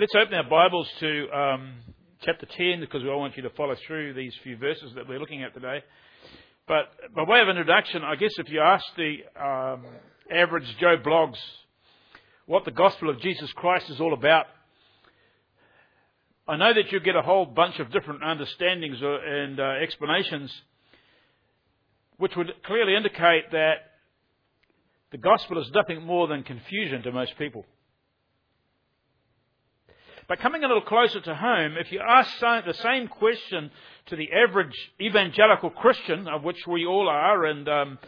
let's open our Bibles to um, chapter 10 because we all want you to follow through these few verses that we're looking at today. But by way of introduction, I guess if you ask the um, average Joe Bloggs what the gospel of Jesus Christ is all about, I know that you get a whole bunch of different understandings and uh, explanations, which would clearly indicate that the gospel is nothing more than confusion to most people. But coming a little closer to home, if you ask the same question to the average evangelical Christian, of which we all are, and um,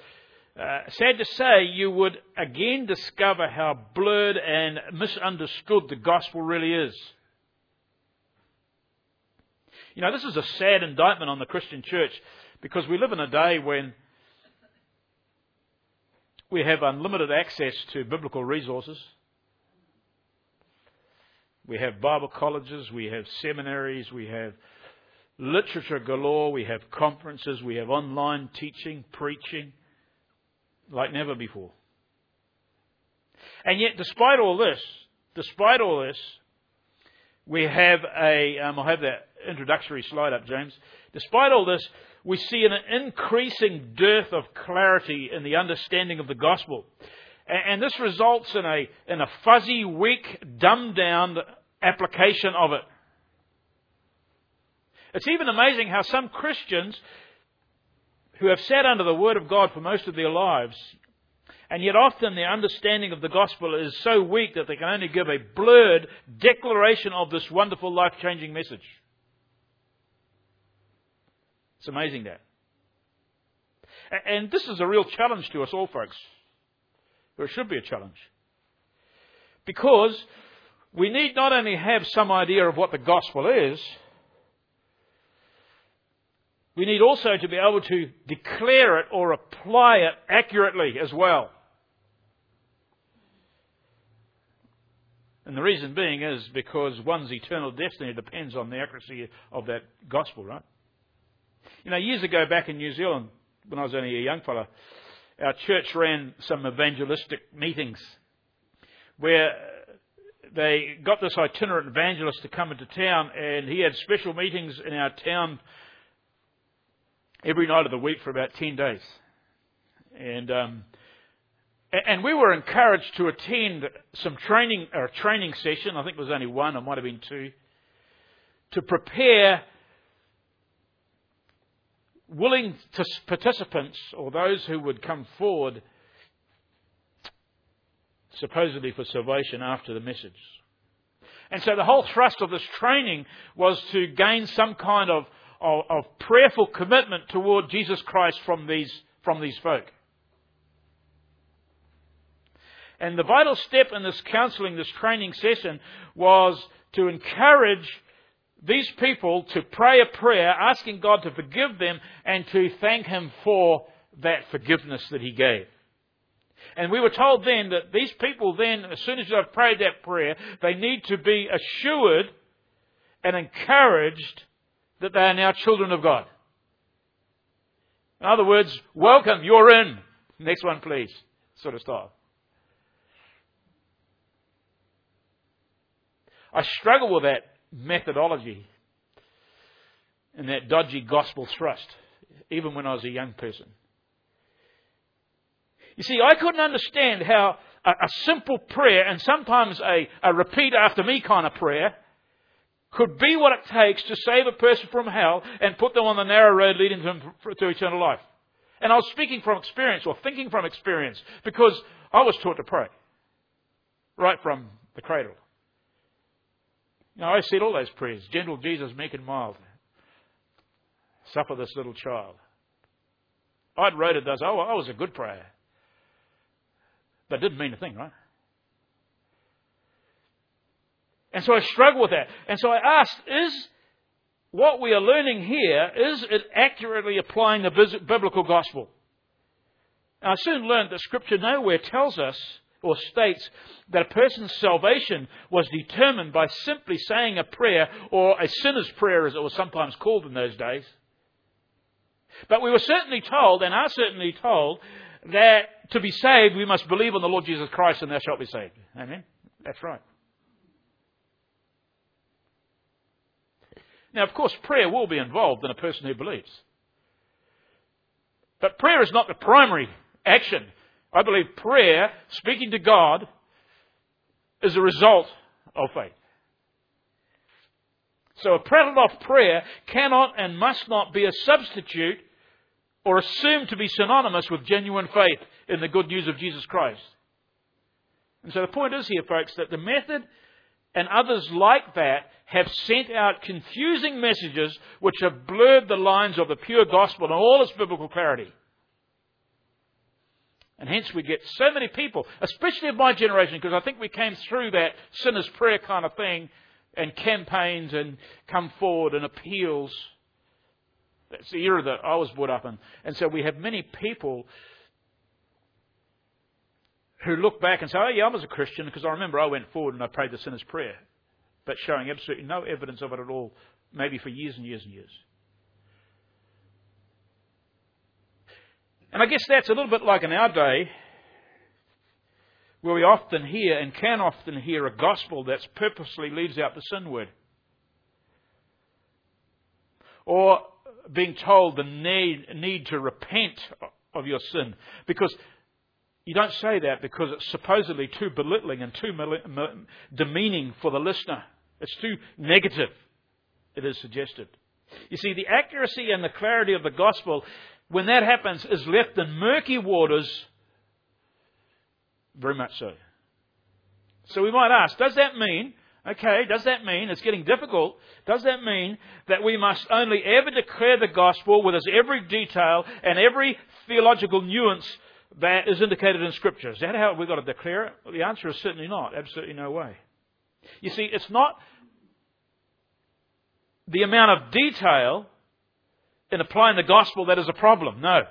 uh, sad to say, you would again discover how blurred and misunderstood the gospel really is. You know, this is a sad indictment on the Christian church because we live in a day when we have unlimited access to biblical resources. We have Bible colleges, we have seminaries, we have literature galore, we have conferences, we have online teaching, preaching, like never before. And yet, despite all this, despite all this, we have a, um, I'll have that introductory slide up, James. Despite all this, we see an increasing dearth of clarity in the understanding of the gospel. And this results in a, in a fuzzy, weak, dumbed down application of it. It's even amazing how some Christians who have sat under the Word of God for most of their lives, and yet often their understanding of the gospel is so weak that they can only give a blurred declaration of this wonderful life changing message. It's amazing that. And this is a real challenge to us all, folks. Or it should be a challenge. Because we need not only have some idea of what the gospel is, we need also to be able to declare it or apply it accurately as well. And the reason being is because one's eternal destiny depends on the accuracy of that gospel, right? You know, years ago back in New Zealand, when I was only a young fellow, our church ran some evangelistic meetings where they got this itinerant evangelist to come into town, and he had special meetings in our town every night of the week for about 10 days. And, um, and we were encouraged to attend some training, or a training session, I think it was only one, it might have been two, to prepare willing participants or those who would come forward supposedly for salvation after the message. And so the whole thrust of this training was to gain some kind of, of, of prayerful commitment toward Jesus Christ from these, from these folk. And the vital step in this counseling, this training session, was to encourage these people to pray a prayer asking God to forgive them and to thank Him for that forgiveness that He gave. And we were told then that these people then, as soon as they've prayed that prayer, they need to be assured and encouraged that they are now children of God. In other words, welcome, you're in. Next one, please. Sort of style. I struggle with that methodology and that dodgy gospel thrust, even when I was a young person. You see, I couldn't understand how a, a simple prayer and sometimes a, a repeat after me kind of prayer could be what it takes to save a person from hell and put them on the narrow road leading to eternal life. And I was speaking from experience or thinking from experience because I was taught to pray right from the cradle. Now I said all those prayers gentle Jesus, meek and mild. Suffer this little child. I'd rated those. Oh, I was a good prayer. That didn't mean a thing, right? And so I struggle with that. And so I asked, is what we are learning here, is it accurately applying the biblical gospel? And I soon learned that Scripture nowhere tells us or states that a person's salvation was determined by simply saying a prayer, or a sinner's prayer as it was sometimes called in those days. But we were certainly told, and are certainly told, that to be saved, we must believe on the Lord Jesus Christ and thou shalt be saved. Amen? That's right. Now, of course, prayer will be involved in a person who believes. But prayer is not the primary action. I believe prayer, speaking to God, is a result of faith. So a prattled off prayer cannot and must not be a substitute or assumed to be synonymous with genuine faith in the good news of Jesus Christ. And so the point is here, folks, that the method and others like that have sent out confusing messages which have blurred the lines of the pure gospel and all its biblical clarity. And hence we get so many people, especially of my generation, because I think we came through that sinner's prayer kind of thing and campaigns and come forward and appeals. That's the era that I was brought up in. And so we have many people who look back and say, oh, yeah, I was a Christian because I remember I went forward and I prayed the sinner's prayer, but showing absolutely no evidence of it at all, maybe for years and years and years. And I guess that's a little bit like in our day, where we often hear and can often hear a gospel that purposely leaves out the sin word. Or being told the need, need to repent of your sin. Because you don't say that because it's supposedly too belittling and too demeaning for the listener. It's too negative, it is suggested. You see, the accuracy and the clarity of the gospel, when that happens, is left in murky waters. Very much so. So we might ask, does that mean, okay, does that mean, it's getting difficult, does that mean that we must only ever declare the gospel with its every detail and every theological nuance that is indicated in Scripture. Is that how we've got to declare it? Well, the answer is certainly not. Absolutely no way. You see, it's not the amount of detail in applying the gospel that is a problem. No.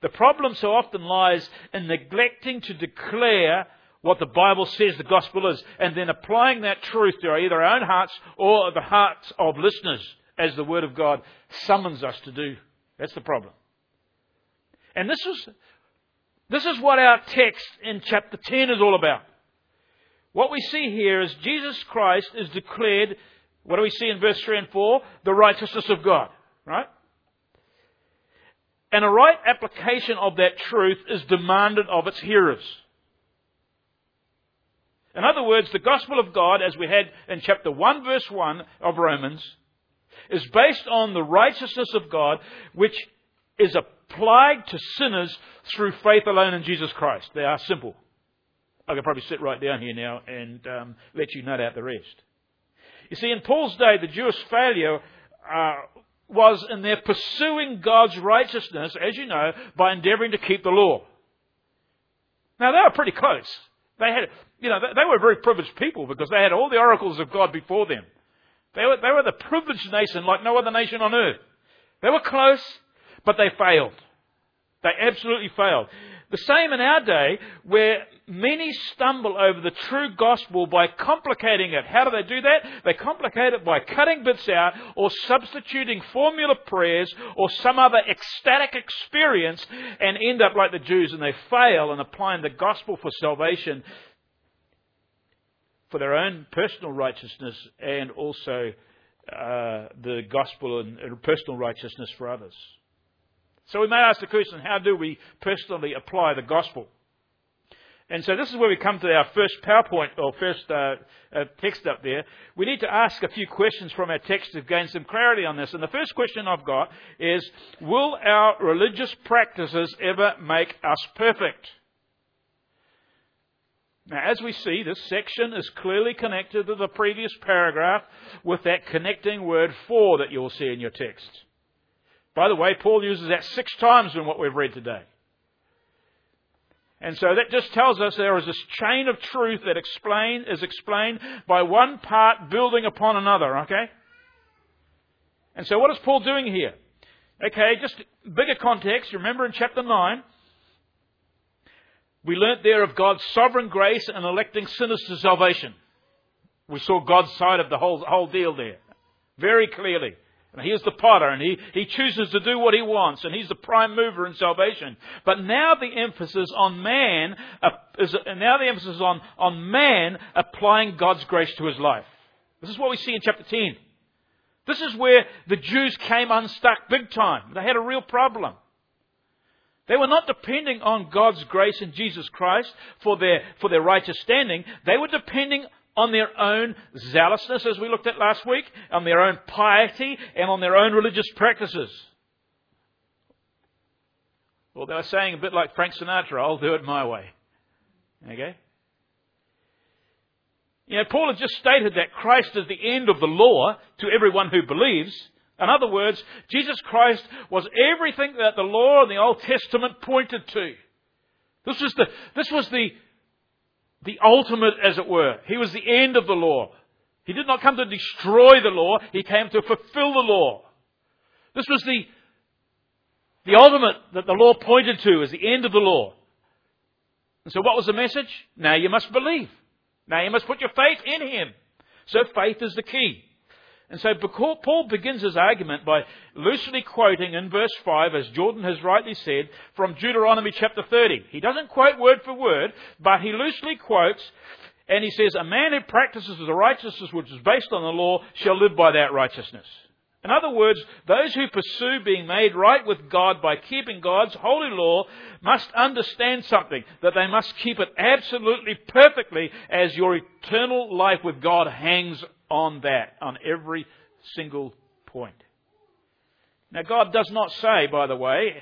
The problem so often lies in neglecting to declare what the Bible says the gospel is and then applying that truth to either our own hearts or the hearts of listeners as the Word of God summons us to do. That's the problem. And this is this is what our text in chapter 10 is all about. What we see here is Jesus Christ is declared, what do we see in verse 3 and 4? The righteousness of God, right? And a right application of that truth is demanded of its hearers. In other words, the gospel of God, as we had in chapter 1, verse 1 of Romans, is based on the righteousness of God, which is applied to sinners through faith alone in Jesus Christ. They are simple. I could probably sit right down here now and um, let you note out the rest. You see, in Paul's day, the Jewish failure uh, was in their pursuing God's righteousness, as you know, by endeavoring to keep the law. Now, they were pretty close. They had, you know, they were very privileged people because they had all the oracles of God before them. They were, they were the privileged nation like no other nation on earth. They were close, but they failed. They absolutely failed. The same in our day, where many stumble over the true gospel by complicating it. How do they do that? They complicate it by cutting bits out or substituting formula prayers or some other ecstatic experience and end up like the Jews and they fail in applying the gospel for salvation for their own personal righteousness and also uh, the gospel and personal righteousness for others. So we may ask the question, how do we personally apply the gospel? And so this is where we come to our first PowerPoint or first uh, uh, text up there. We need to ask a few questions from our text to gain some clarity on this. And the first question I've got is, will our religious practices ever make us perfect? Now, as we see, this section is clearly connected to the previous paragraph with that connecting word for that you'll see in your text. By the way, Paul uses that six times in what we've read today. And so that just tells us there is this chain of truth that explain, is explained by one part building upon another, okay? And so what is Paul doing here? Okay, just bigger context. Remember in chapter 9, we learnt there of God's sovereign grace and electing sinners to salvation. We saw God's side of the whole, whole deal there. Very clearly. He is the potter and he, he chooses to do what he wants and he's the prime mover in salvation. But now the emphasis on man uh, is, now the emphasis on, on man applying God's grace to his life. This is what we see in chapter 10. This is where the Jews came unstuck big time. They had a real problem. They were not depending on God's grace in Jesus Christ for their, for their righteous standing. They were depending on their own zealousness, as we looked at last week, on their own piety, and on their own religious practices. Well, they were saying a bit like Frank Sinatra, I'll do it my way. Okay? You know, Paul has just stated that Christ is the end of the law to everyone who believes. In other words, Jesus Christ was everything that the law and the Old Testament pointed to. This was the, this was the, the ultimate, as it were. He was the end of the law. He did not come to destroy the law, he came to fulfill the law. This was the, the ultimate that the law pointed to as the end of the law. And so what was the message? Now you must believe. Now you must put your faith in Him. So faith is the key. And so Paul begins his argument by loosely quoting in verse 5, as Jordan has rightly said, from Deuteronomy chapter 30. He doesn't quote word for word, but he loosely quotes, and he says, A man who practices the righteousness which is based on the law shall live by that righteousness. In other words, those who pursue being made right with God by keeping God's holy law must understand something, that they must keep it absolutely perfectly as your eternal life with God hangs on that, on every single point. Now, God does not say, by the way,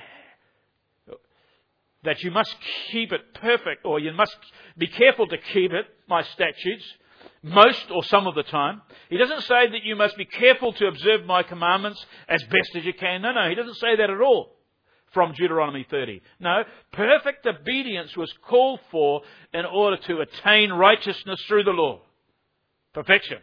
that you must keep it perfect or you must be careful to keep it, my statutes most or some of the time. He doesn't say that you must be careful to observe my commandments as best as you can. No, no, he doesn't say that at all from Deuteronomy 30. No, perfect obedience was called for in order to attain righteousness through the law. Perfection.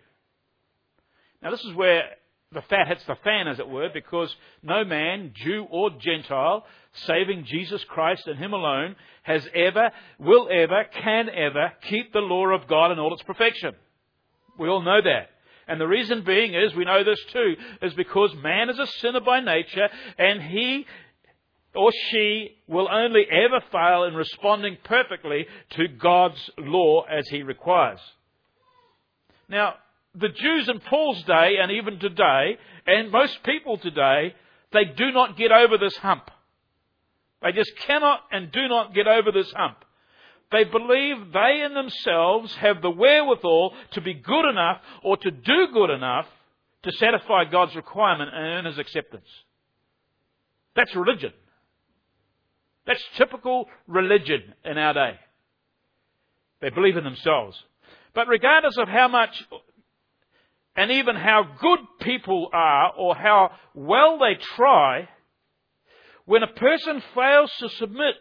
Now this is where the fat hits the fan, as it were, because no man, Jew or Gentile, saving Jesus Christ and Him alone, has ever, will ever, can ever keep the law of God in all its perfection. We all know that. And the reason being is, we know this too, is because man is a sinner by nature and he or she will only ever fail in responding perfectly to God's law as he requires. Now, the Jews in Paul's day and even today, and most people today, they do not get over this hump. They just cannot and do not get over this hump. They believe they in themselves have the wherewithal to be good enough or to do good enough to satisfy God's requirement and earn His acceptance. That's religion. That's typical religion in our day. They believe in themselves. But regardless of how much and even how good people are or how well they try, when a person fails to submit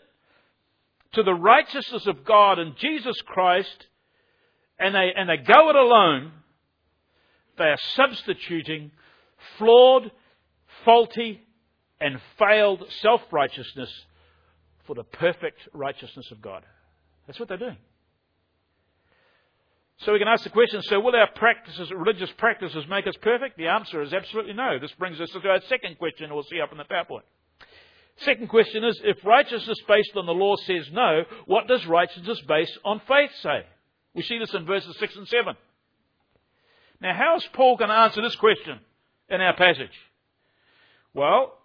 to the righteousness of God and Jesus Christ, and they, and they go it alone, they are substituting flawed, faulty, and failed self righteousness for the perfect righteousness of God. That's what they're doing. So we can ask the question, so will our practices, religious practices make us perfect? The answer is absolutely no. This brings us to our second question we'll see up in the PowerPoint. Second question is, if righteousness based on the law says no, what does righteousness based on faith say? We see this in verses 6 and 7. Now, how is Paul going to answer this question in our passage? Well,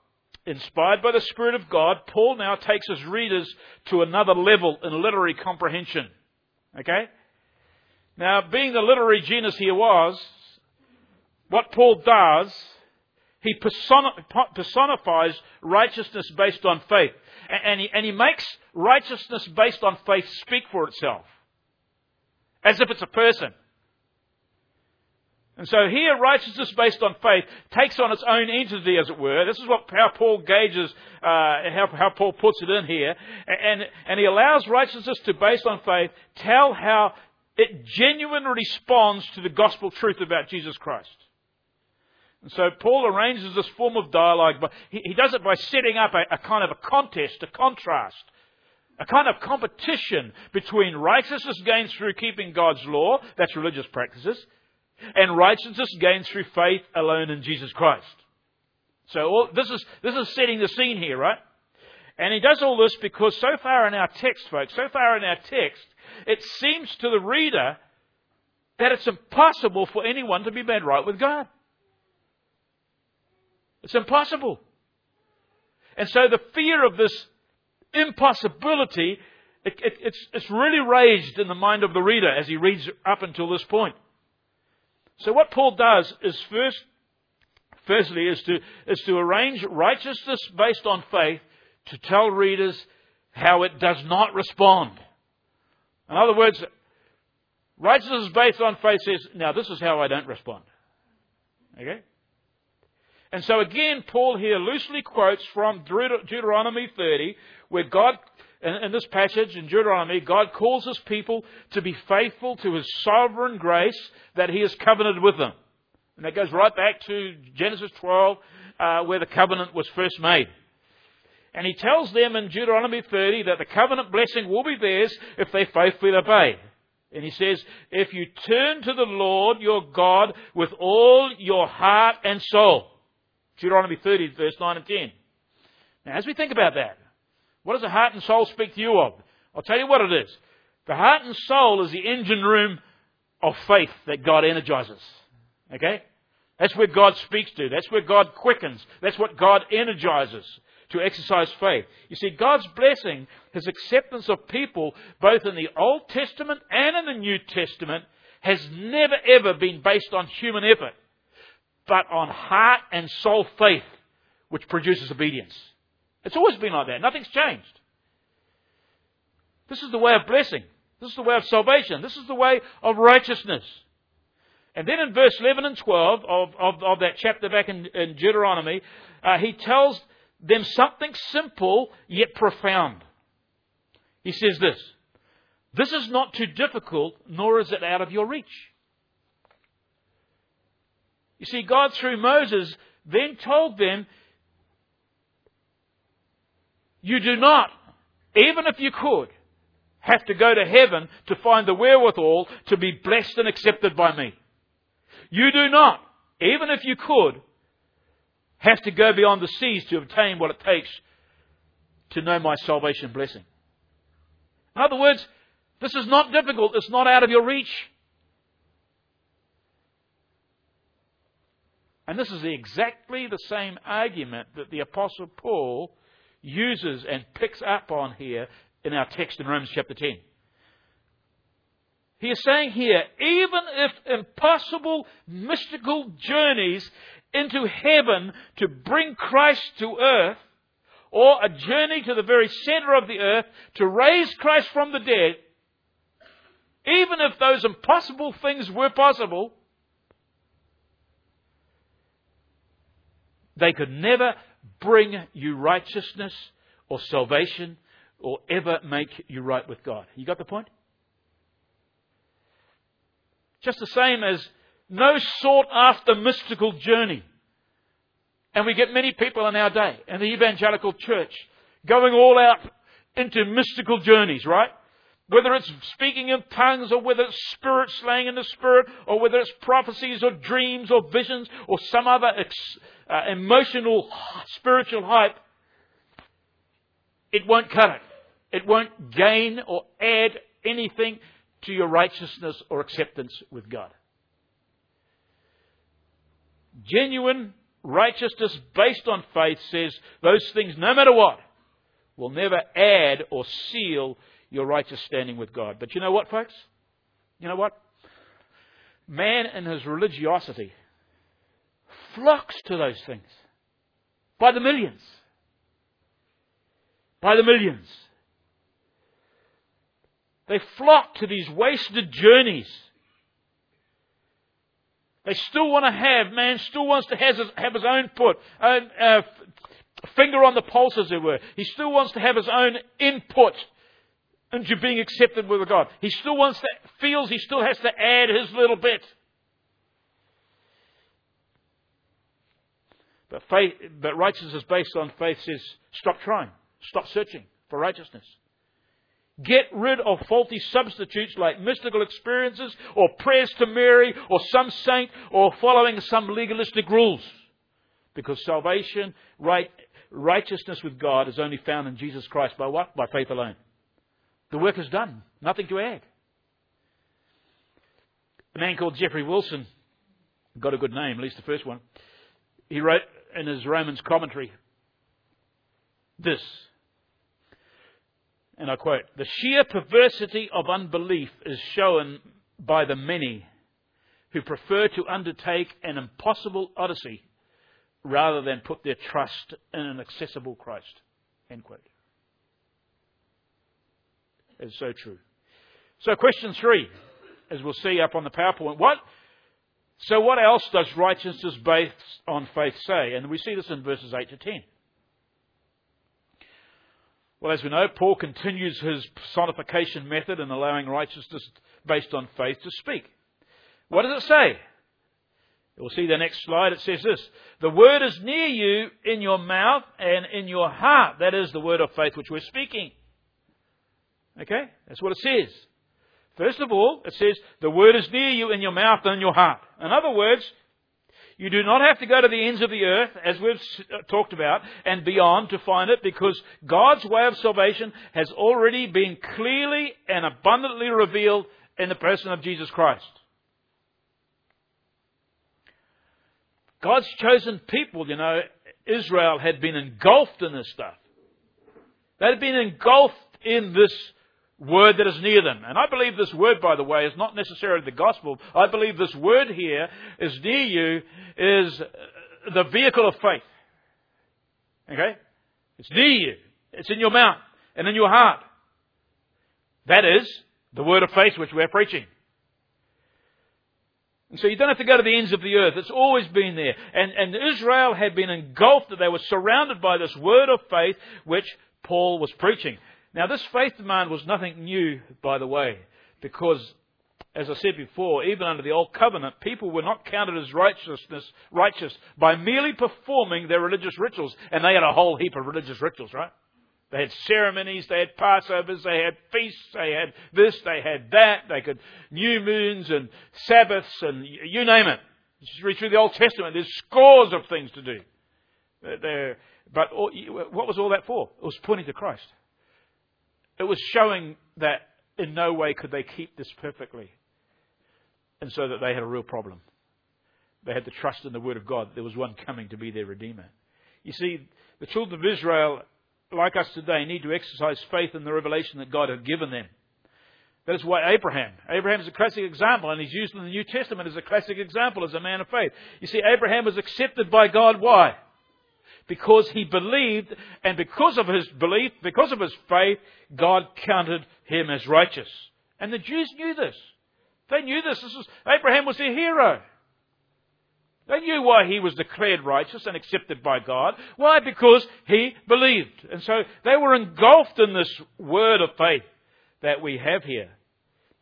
inspired by the Spirit of God, Paul now takes his readers to another level in literary comprehension. Okay? Now, being the literary genius he was, what Paul does he personifies righteousness based on faith. And he, and he makes righteousness based on faith speak for itself. As if it's a person. And so here, righteousness based on faith takes on its own entity, as it were. This is what how Paul gauges, uh, how, how Paul puts it in here, and and he allows righteousness to based on faith tell how it genuinely responds to the gospel truth about Jesus Christ. And so Paul arranges this form of dialogue, but he, does it by setting up a, a kind of a contest, a contrast, a kind of competition between righteousness gained through keeping God's law, that's religious practices, and righteousness gained through faith alone in Jesus Christ. So all, this is this is setting the scene here, right? And he does all this because so far in our text, folks, so far in our text, it seems to the reader that it's impossible for anyone to be made right with God. It's impossible. And so the fear of this impossibility, it, it, it's, it's really raised in the mind of the reader as he reads up until this point. So what Paul does is first, firstly, is to, is to arrange righteousness based on faith to tell readers how it does not respond. In other words, righteousness is based on faith says, now this is how I don't respond. Okay? And so again, Paul here loosely quotes from Deuteronomy 30, where God, in this passage in Deuteronomy, God calls his people to be faithful to his sovereign grace that he has covenanted with them. And that goes right back to Genesis 12, uh, where the covenant was first made. And he tells them in Deuteronomy 30 that the covenant blessing will be theirs if they faithfully obey. And he says, if you turn to the Lord your God with all your heart and soul. Deuteronomy 30, verse 9 and 10. Now, as we think about that, what does the heart and soul speak to you of? I'll tell you what it is. The heart and soul is the engine room of faith that God energizes. Okay? That's where God speaks to. That's where God quickens. That's what God energizes to exercise faith. You see, God's blessing, His acceptance of people, both in the Old Testament and in the New Testament, has never ever been based on human effort, but on heart and soul faith, which produces obedience. It's always been like that. Nothing's changed. This is the way of blessing. This is the way of salvation. This is the way of righteousness. And then in verse 11 and 12 of, of, of that chapter back in, in Deuteronomy, uh, he tells them something simple yet profound. He says this This is not too difficult, nor is it out of your reach. You see, God, through Moses, then told them, You do not, even if you could, have to go to heaven to find the wherewithal to be blessed and accepted by me. You do not, even if you could, have to go beyond the seas to obtain what it takes to know my salvation blessing. In other words, this is not difficult. It's not out of your reach. And this is exactly the same argument that the Apostle Paul uses and picks up on here in our text in Romans chapter 10. He is saying here, even if impossible mystical journeys into heaven to bring Christ to earth, or a journey to the very center of the earth to raise Christ from the dead, even if those impossible things were possible, they could never bring you righteousness or salvation or ever make you right with God. You got the point? Just the same as no sought after mystical journey. And we get many people in our day, in the evangelical church, going all out into mystical journeys, right? Whether it's speaking in tongues or whether it's spirit slaying in the spirit or whether it's prophecies or dreams or visions or some other ex- uh, emotional spiritual hype, it won't cut it. It won't gain or add anything to your righteousness or acceptance with God. Genuine righteousness based on faith says those things, no matter what, will never add or seal your righteous standing with God. But you know what, folks? You know what? Man in his religiosity flocks to those things by the millions. By the millions. They flock to these wasted journeys. They still want to have, man still wants to have his, have his own foot, own, uh, finger on the pulse, as it were. He still wants to have his own input into being accepted with God. He still wants to, feels he still has to add his little bit. But faith, but righteousness is based on faith says, stop trying. Stop searching for righteousness. Get rid of faulty substitutes like mystical experiences or prayers to Mary or some saint or following some legalistic rules. Because salvation, right, righteousness with God is only found in Jesus Christ by what? By faith alone. The work is done. Nothing to add. A man called Geoffrey Wilson got a good name, at least the first one. he wrote in his Romans commentary this, and I quote, the sheer perversity of unbelief is shown by the many who prefer to undertake an impossible odyssey rather than put their trust in an accessible Christ. End quote. It's so true. So question three, as we'll see up on the PowerPoint, what so what else does righteousness based on faith say? And we see this in verses 8 to 10. Well, as we know, Paul continues his personification method in allowing righteousness based on faith to speak. What does it say? We'll see the next slide. It says this The word is near you in your mouth and in your heart. That is the word of faith which we're speaking. Okay? That's what it says. First of all, it says the word is near you in your mouth and in your heart. In other words, you do not have to go to the ends of the earth, as we've uh, talked about, and beyond to find it, because God's way of salvation has already been clearly and abundantly revealed in the person of Jesus Christ. God's chosen people, you know, Israel had been engulfed in this stuff. They had been engulfed in this word that is near them. And I believe this word, by the way, is not necessarily the gospel. I believe this word here is near you, is uh, the vehicle of faith. Okay? It's near you. It's in your mouth and in your heart. That is the word of faith which we're preaching. And so you don't have to go to the ends of the earth. It's always been there. And, and Israel had been engulfed, that they were surrounded by this word of faith which Paul was preaching. Now, this faith demand was nothing new, by the way, because, as I said before, even under the Old Covenant, people were not counted as righteousness, righteous by merely performing their religious rituals. And they had a whole heap of religious rituals, right? They had ceremonies, they had Passovers, they had feasts, they had this, they had that, they could new moons and Sabbaths and you name it. Just read through the Old Testament, there's scores of things to do. There, but all, what was all that for? It was pointing to Christ. It was showing that in no way could they keep this perfectly. And so that they had a real problem. They had to trust in the Word of God. There was one coming to be their Redeemer. You see, the children of Israel, like us today, need to exercise faith in the revelation that God had given them. That is why Abraham. Abraham is a classic example, and he's used in the New Testament as a classic example as a man of faith. You see, Abraham was accepted by God. Why? Because he believed, and because of his belief, because of his faith, God counted him as righteous. And the Jews knew this. They knew this. this was, Abraham was their hero. They knew why he was declared righteous and accepted by God. Why? Because he believed. And so they were engulfed in this word of faith that we have here.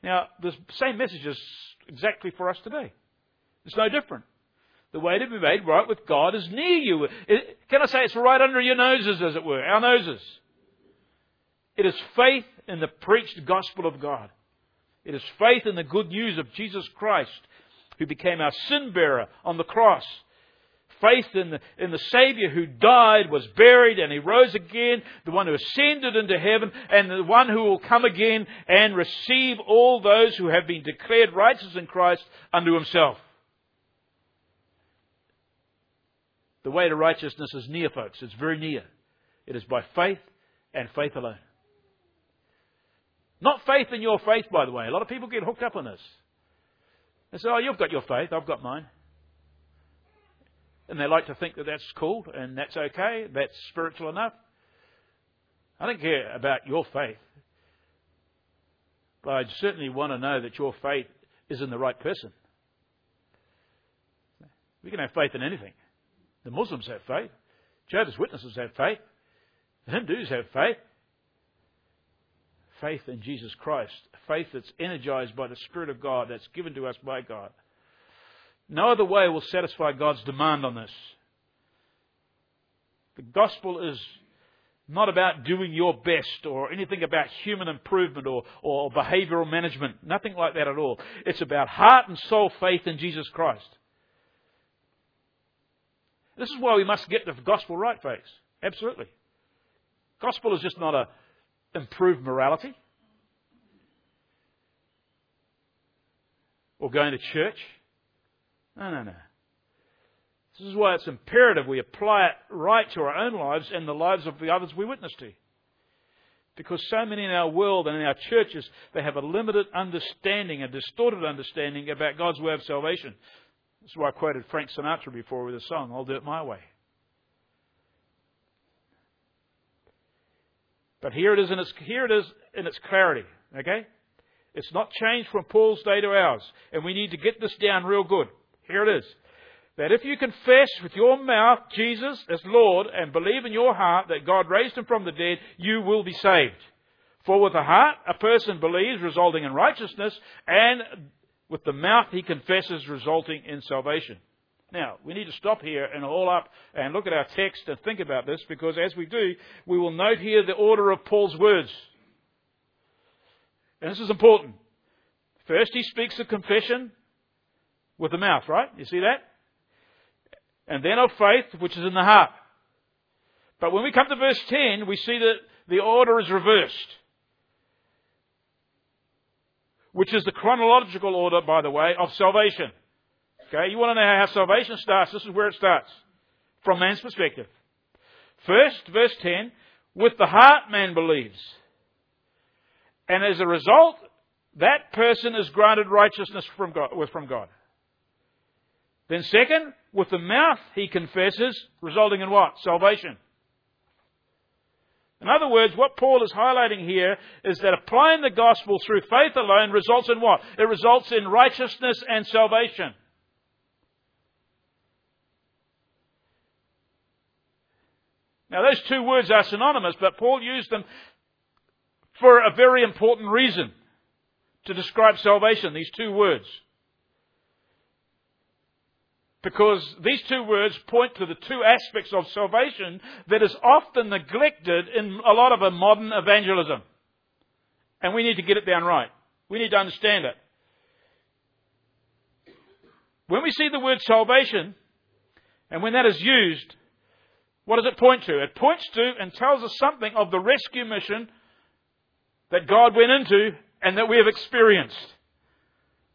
Now, the same message is exactly for us today. It's no different. The way to be made right with God is near you. It, can I say it's right under your noses, as it were, our noses? It is faith in the preached gospel of God. It is faith in the good news of Jesus Christ, who became our sin bearer on the cross. Faith in the, in the Savior who died, was buried, and he rose again, the one who ascended into heaven, and the one who will come again and receive all those who have been declared righteous in Christ unto himself. The way to righteousness is near, folks. It's very near. It is by faith and faith alone. Not faith in your faith, by the way. A lot of people get hooked up on this. They say, oh, you've got your faith, I've got mine. And they like to think that that's cool and that's okay, that's spiritual enough. I don't care about your faith. But I certainly want to know that your faith is in the right person. We can have faith in anything. The Muslims have faith. Jehovah's Witnesses have faith. The Hindus have faith. Faith in Jesus Christ. Faith that's energized by the Spirit of God, that's given to us by God. No other way will satisfy God's demand on this. The gospel is not about doing your best or anything about human improvement or, or behavioral management. Nothing like that at all. It's about heart and soul faith in Jesus Christ. This is why we must get the gospel right, folks. Absolutely. Gospel is just not a improved morality or going to church. No, no, no. This is why it's imperative we apply it right to our own lives and the lives of the others we witness to. Because so many in our world and in our churches, they have a limited understanding, a distorted understanding about God's way of salvation. This is why I quoted Frank Sinatra before with a song, I'll do it my way. But here it is in its, here it is in its clarity. Okay? It's not changed from Paul's day to ours. And we need to get this down real good. Here it is. That if you confess with your mouth Jesus as Lord and believe in your heart that God raised him from the dead, you will be saved. For with the heart a person believes, resulting in righteousness, and with the mouth he confesses, resulting in salvation. Now, we need to stop here and haul up and look at our text and think about this because as we do, we will note here the order of Paul's words. And this is important. First, he speaks of confession with the mouth, right? You see that? And then of faith, which is in the heart. But when we come to verse 10, we see that the order is reversed. Which is the chronological order, by the way, of salvation. Okay, you want to know how salvation starts? This is where it starts. From man's perspective. First, verse 10, with the heart man believes. And as a result, that person is granted righteousness from God, from God. Then second, with the mouth he confesses, resulting in what? Salvation. In other words, what Paul is highlighting here is that applying the gospel through faith alone results in what? It results in righteousness and salvation. Now, those two words are synonymous, but Paul used them for a very important reason to describe salvation, these two words. Because these two words point to the two aspects of salvation that is often neglected in a lot of modern evangelism. And we need to get it down right. We need to understand it. When we see the word salvation, and when that is used, what does it point to? It points to and tells us something of the rescue mission that God went into and that we have experienced.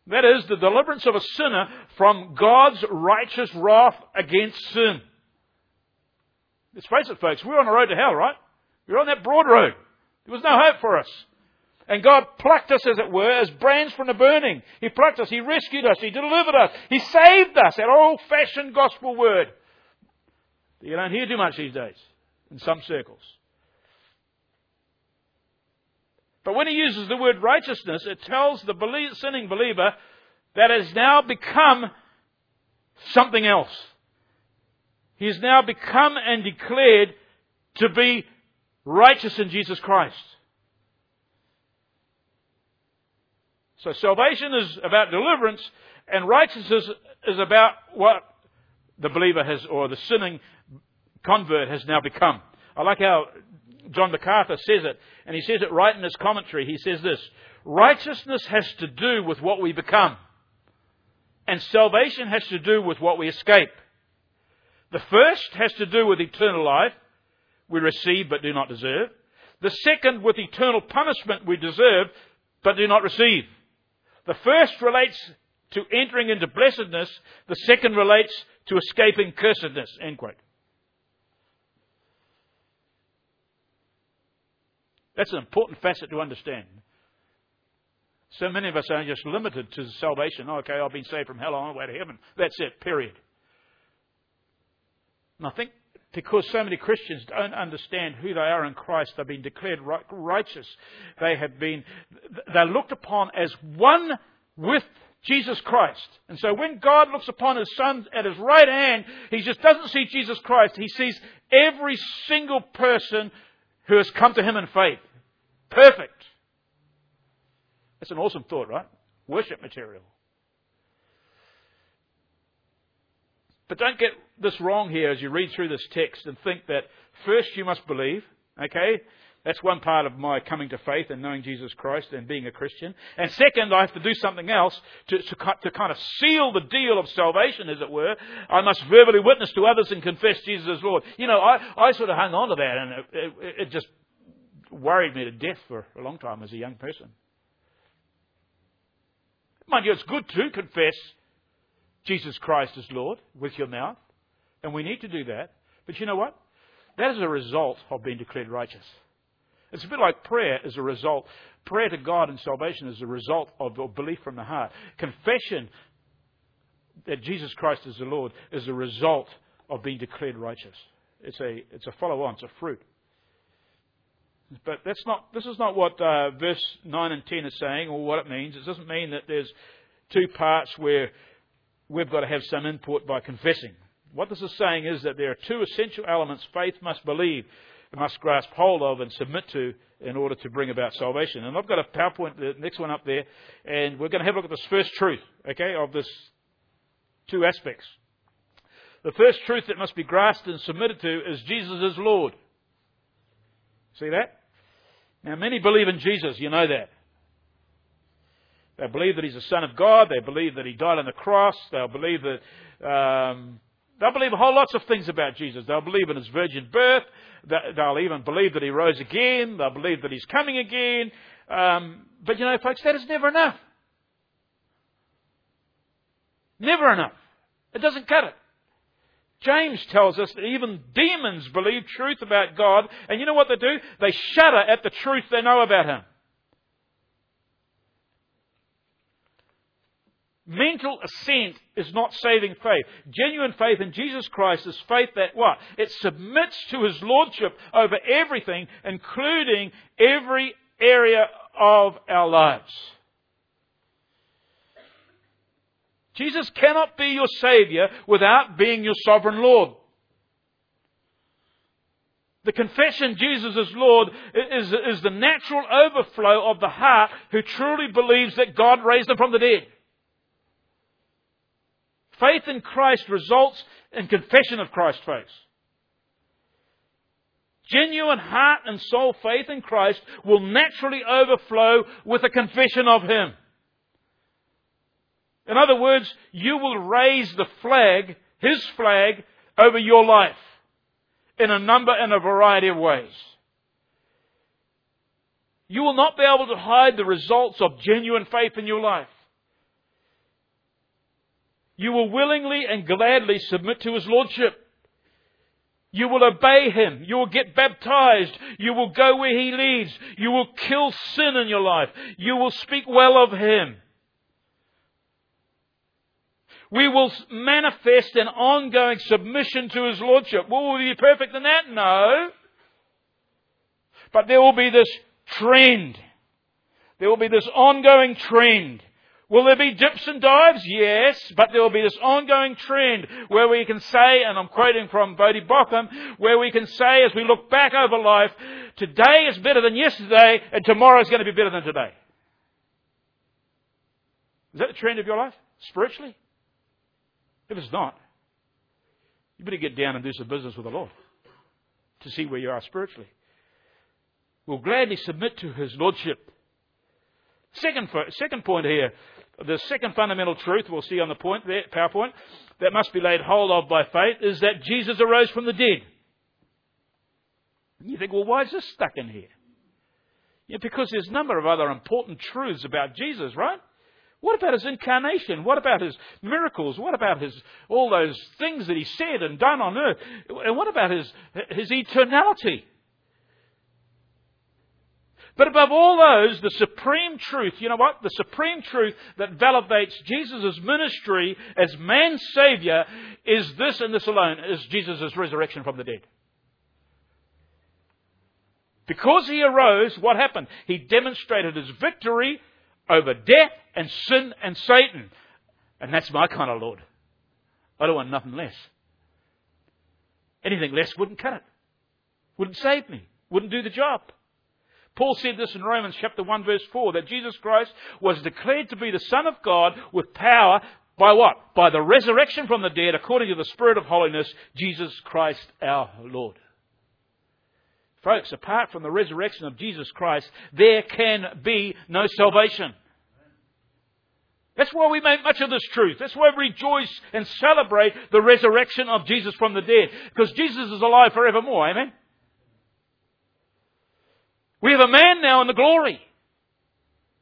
That is the deliverance of a sinner from God's righteous wrath against sin. Let's face it, folks, we're on the road to hell, right? We're on that broad road. There was no hope for us. And God plucked us, as it were, as brands from the burning. He plucked us, He rescued us, He delivered us, He saved us, that old fashioned gospel word. that You don't hear too much these days in some circles. But when he uses the word righteousness, it tells the sinning believer that has now become something else. He has now become and declared to be righteous in Jesus Christ. So salvation is about deliverance, and righteousness is about what the believer has, or the sinning convert has now become. I like how John MacArthur says it, and he says it right in his commentary. He says this Righteousness has to do with what we become, and salvation has to do with what we escape. The first has to do with eternal life, we receive but do not deserve. The second with eternal punishment we deserve but do not receive. The first relates to entering into blessedness, the second relates to escaping cursedness. End quote. That's an important facet to understand. So many of us are just limited to salvation. Okay, I've been saved from hell, on my way to heaven. That's it, period. And I think because so many Christians don't understand who they are in Christ, they've been declared righteous. They have been, they're looked upon as one with Jesus Christ. And so when God looks upon His Son at His right hand, He just doesn't see Jesus Christ. He sees every single person who has come to Him in faith. Perfect. That's an awesome thought, right? Worship material. But don't get this wrong here as you read through this text and think that first you must believe, okay? That's one part of my coming to faith and knowing Jesus Christ and being a Christian. And second, I have to do something else to, to, to kind of seal the deal of salvation, as it were. I must verbally witness to others and confess Jesus as Lord. You know, I, I sort of hung on to that and it, it, it just worried me to death for a long time as a young person. Mind you, it's good to confess Jesus Christ as Lord with your mouth. And we need to do that. But you know what? That is a result of being declared righteous. It's a bit like prayer as a result. Prayer to God and salvation is a result of belief from the heart. Confession that Jesus Christ is the Lord is a result of being declared righteous. It's a, it's a follow on, it's a fruit. But that's not, this is not what uh, verse 9 and 10 is saying or what it means. It doesn't mean that there's two parts where we've got to have some input by confessing. What this is saying is that there are two essential elements faith must believe, must grasp hold of, and submit to in order to bring about salvation. And I've got a PowerPoint, the next one up there, and we're going to have a look at this first truth, okay, of this two aspects. The first truth that must be grasped and submitted to is Jesus is Lord. See that? Now, many believe in Jesus, you know that. They believe that He's the Son of God. They believe that He died on the cross. They'll believe that. Um, they'll believe a whole lots of things about Jesus. They'll believe in His virgin birth. They'll even believe that He rose again. They'll believe that He's coming again. Um, but you know, folks, that is never enough. Never enough. It doesn't cut it. James tells us that even demons believe truth about God, and you know what they do? They shudder at the truth they know about Him. Mental assent is not saving faith. Genuine faith in Jesus Christ is faith that what? It submits to His Lordship over everything, including every area of our lives. Jesus cannot be your Savior without being your sovereign Lord. The confession Jesus is Lord is, is the natural overflow of the heart who truly believes that God raised him from the dead. Faith in Christ results in confession of Christ's face. Genuine heart and soul faith in Christ will naturally overflow with a confession of Him. In other words, you will raise the flag, His flag, over your life in a number and a variety of ways. You will not be able to hide the results of genuine faith in your life. You will willingly and gladly submit to His Lordship. You will obey Him. You will get baptized. You will go where He leads. You will kill sin in your life. You will speak well of Him. We will manifest an ongoing submission to His Lordship. Will we be perfect in that? No. But there will be this trend. There will be this ongoing trend. Will there be dips and dives? Yes, but there will be this ongoing trend where we can say, and I'm quoting from Voddie Baucham, where we can say as we look back over life, today is better than yesterday and tomorrow is going to be better than today. Is that the trend of your life? Spiritually? If it's not, you better get down and do some business with the Lord to see where you are spiritually. We'll gladly submit to His Lordship. Second, second point here, the second fundamental truth we'll see on the point there, PowerPoint, that must be laid hold of by faith is that Jesus arose from the dead. You think, well, why is this stuck in here? Yeah, because there's a number of other important truths about Jesus, right? What about his incarnation? What about his miracles? What about his all those things that he said and done on earth? And what about his his eternality? But above all those, the supreme truth, you know what? The supreme truth that validates Jesus' ministry as man's Savior is this and this alone, is Jesus' resurrection from the dead. Because he arose, what happened? He demonstrated his victory over death and sin and Satan. And that's my kind of Lord. I don't want nothing less. Anything less wouldn't cut it. Wouldn't save me. Wouldn't do the job. Paul said this in Romans chapter 1 verse 4 that Jesus Christ was declared to be the Son of God with power by what? By the resurrection from the dead according to the Spirit of holiness, Jesus Christ our Lord. Folks, apart from the resurrection of Jesus Christ, there can be no salvation. That's why we make much of this truth. That's why we rejoice and celebrate the resurrection of Jesus from the dead. Because Jesus is alive forevermore. Amen? We have a man now in the glory.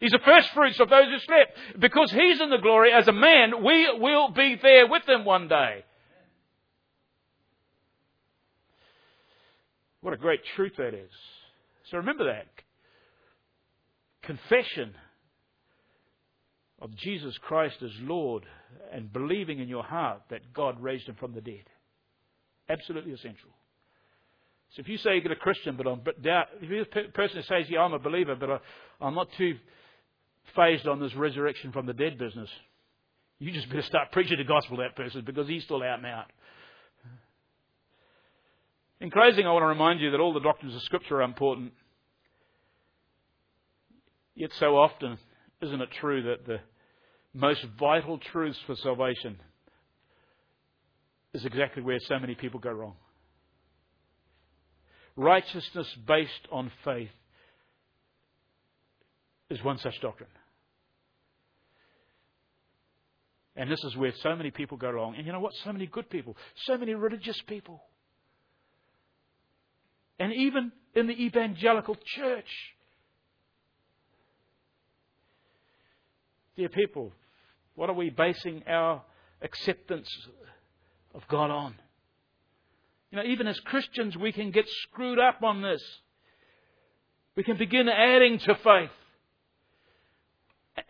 He's the first fruits of those who slept. Because he's in the glory as a man, we will be there with him one day. What a great truth that is. So remember that. Confession of Jesus Christ as Lord and believing in your heart that God raised him from the dead. Absolutely essential. So if you say you're a Christian, but I'm doubt, if you're a person who says, yeah, I'm a believer, but I, am not too phased on this resurrection from the dead business, you just better start preaching the gospel to that person because he's still out and out. In closing, I want to remind you that all the doctrines of Scripture are important. Yet so often, isn't it true that the most vital truths for salvation is exactly where so many people go wrong? Righteousness based on faith is one such doctrine. And this is where so many people go wrong. And you know what? So many good people, so many religious people. And even in the evangelical church. Dear people, what are we basing our acceptance of God on? You know, even as Christians, we can get screwed up on this. We can begin adding to faith,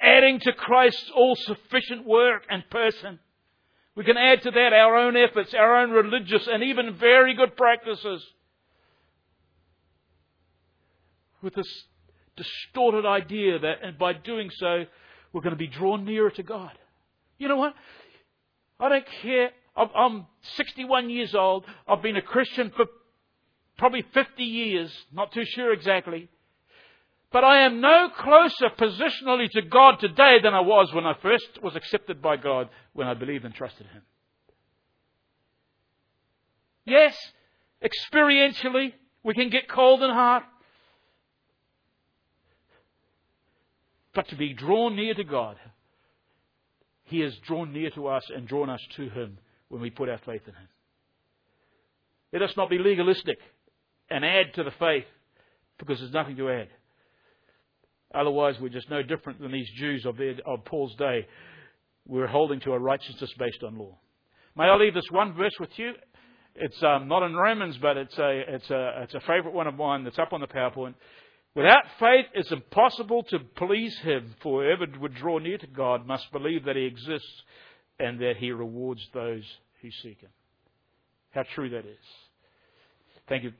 adding to Christ's all sufficient work and person. We can add to that our own efforts, our own religious and even very good practices. With this distorted idea that and by doing so, we're going to be drawn nearer to God. You know what? I don't care. I'm um, 61 years old. I've been a Christian for probably 50 years, not too sure exactly. But I am no closer positionally to God today than I was when I first was accepted by God, when I believed and trusted Him. Yes, experientially, we can get cold in heart. But to be drawn near to God, He has drawn near to us and drawn us to Him when we put our faith in Him. Let us not be legalistic and add to the faith because there's nothing to add. Otherwise, we're just no different than these Jews of, their, of Paul's day. We're holding to a righteousness based on law. May I leave this one verse with you? It's um, not in Romans, but it's a, it's, a, it's a favorite one of mine that's up on the PowerPoint. Without faith, it's impossible to please Him, for whoever would draw near to God must believe that He exists and that He rewards those who seek Him. How true that is. Thank you,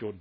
Jordan.